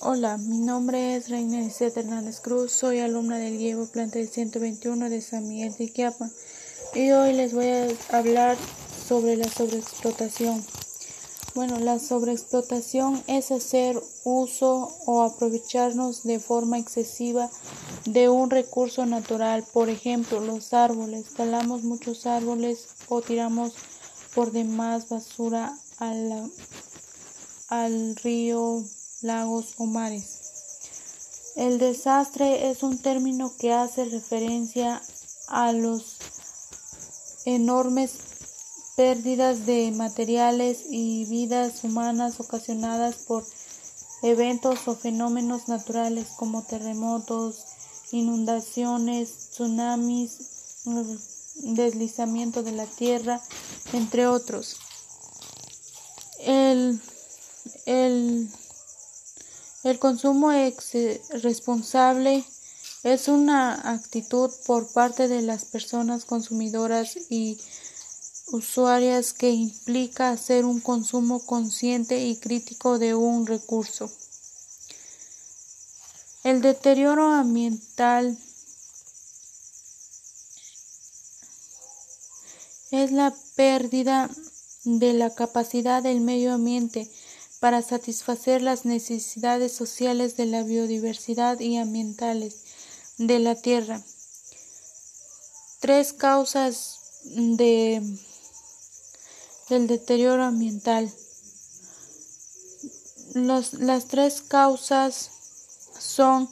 Hola, mi nombre es Reina Isette Hernández Cruz, soy alumna del Llevo Planta de 121 de San Miguel de Quiapa y hoy les voy a hablar sobre la sobreexplotación. Bueno, la sobreexplotación es hacer uso o aprovecharnos de forma excesiva de un recurso natural, por ejemplo, los árboles. Talamos muchos árboles o tiramos por demás basura al, al río lagos o mares. El desastre es un término que hace referencia a los enormes pérdidas de materiales y vidas humanas ocasionadas por eventos o fenómenos naturales como terremotos, inundaciones, tsunamis, deslizamiento de la tierra, entre otros. El, el el consumo responsable es una actitud por parte de las personas consumidoras y usuarias que implica hacer un consumo consciente y crítico de un recurso. El deterioro ambiental es la pérdida de la capacidad del medio ambiente para satisfacer las necesidades sociales de la biodiversidad y ambientales de la Tierra. Tres causas de, del deterioro ambiental. las tres causas son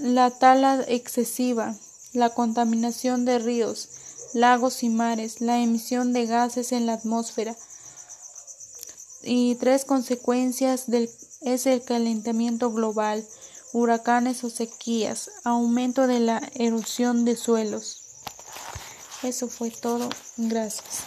la tala excesiva, la contaminación de ríos, lagos y mares, la emisión de gases en la atmósfera. Y tres consecuencias del, es el calentamiento global, huracanes o sequías, aumento de la erosión de suelos. Eso fue todo. Gracias.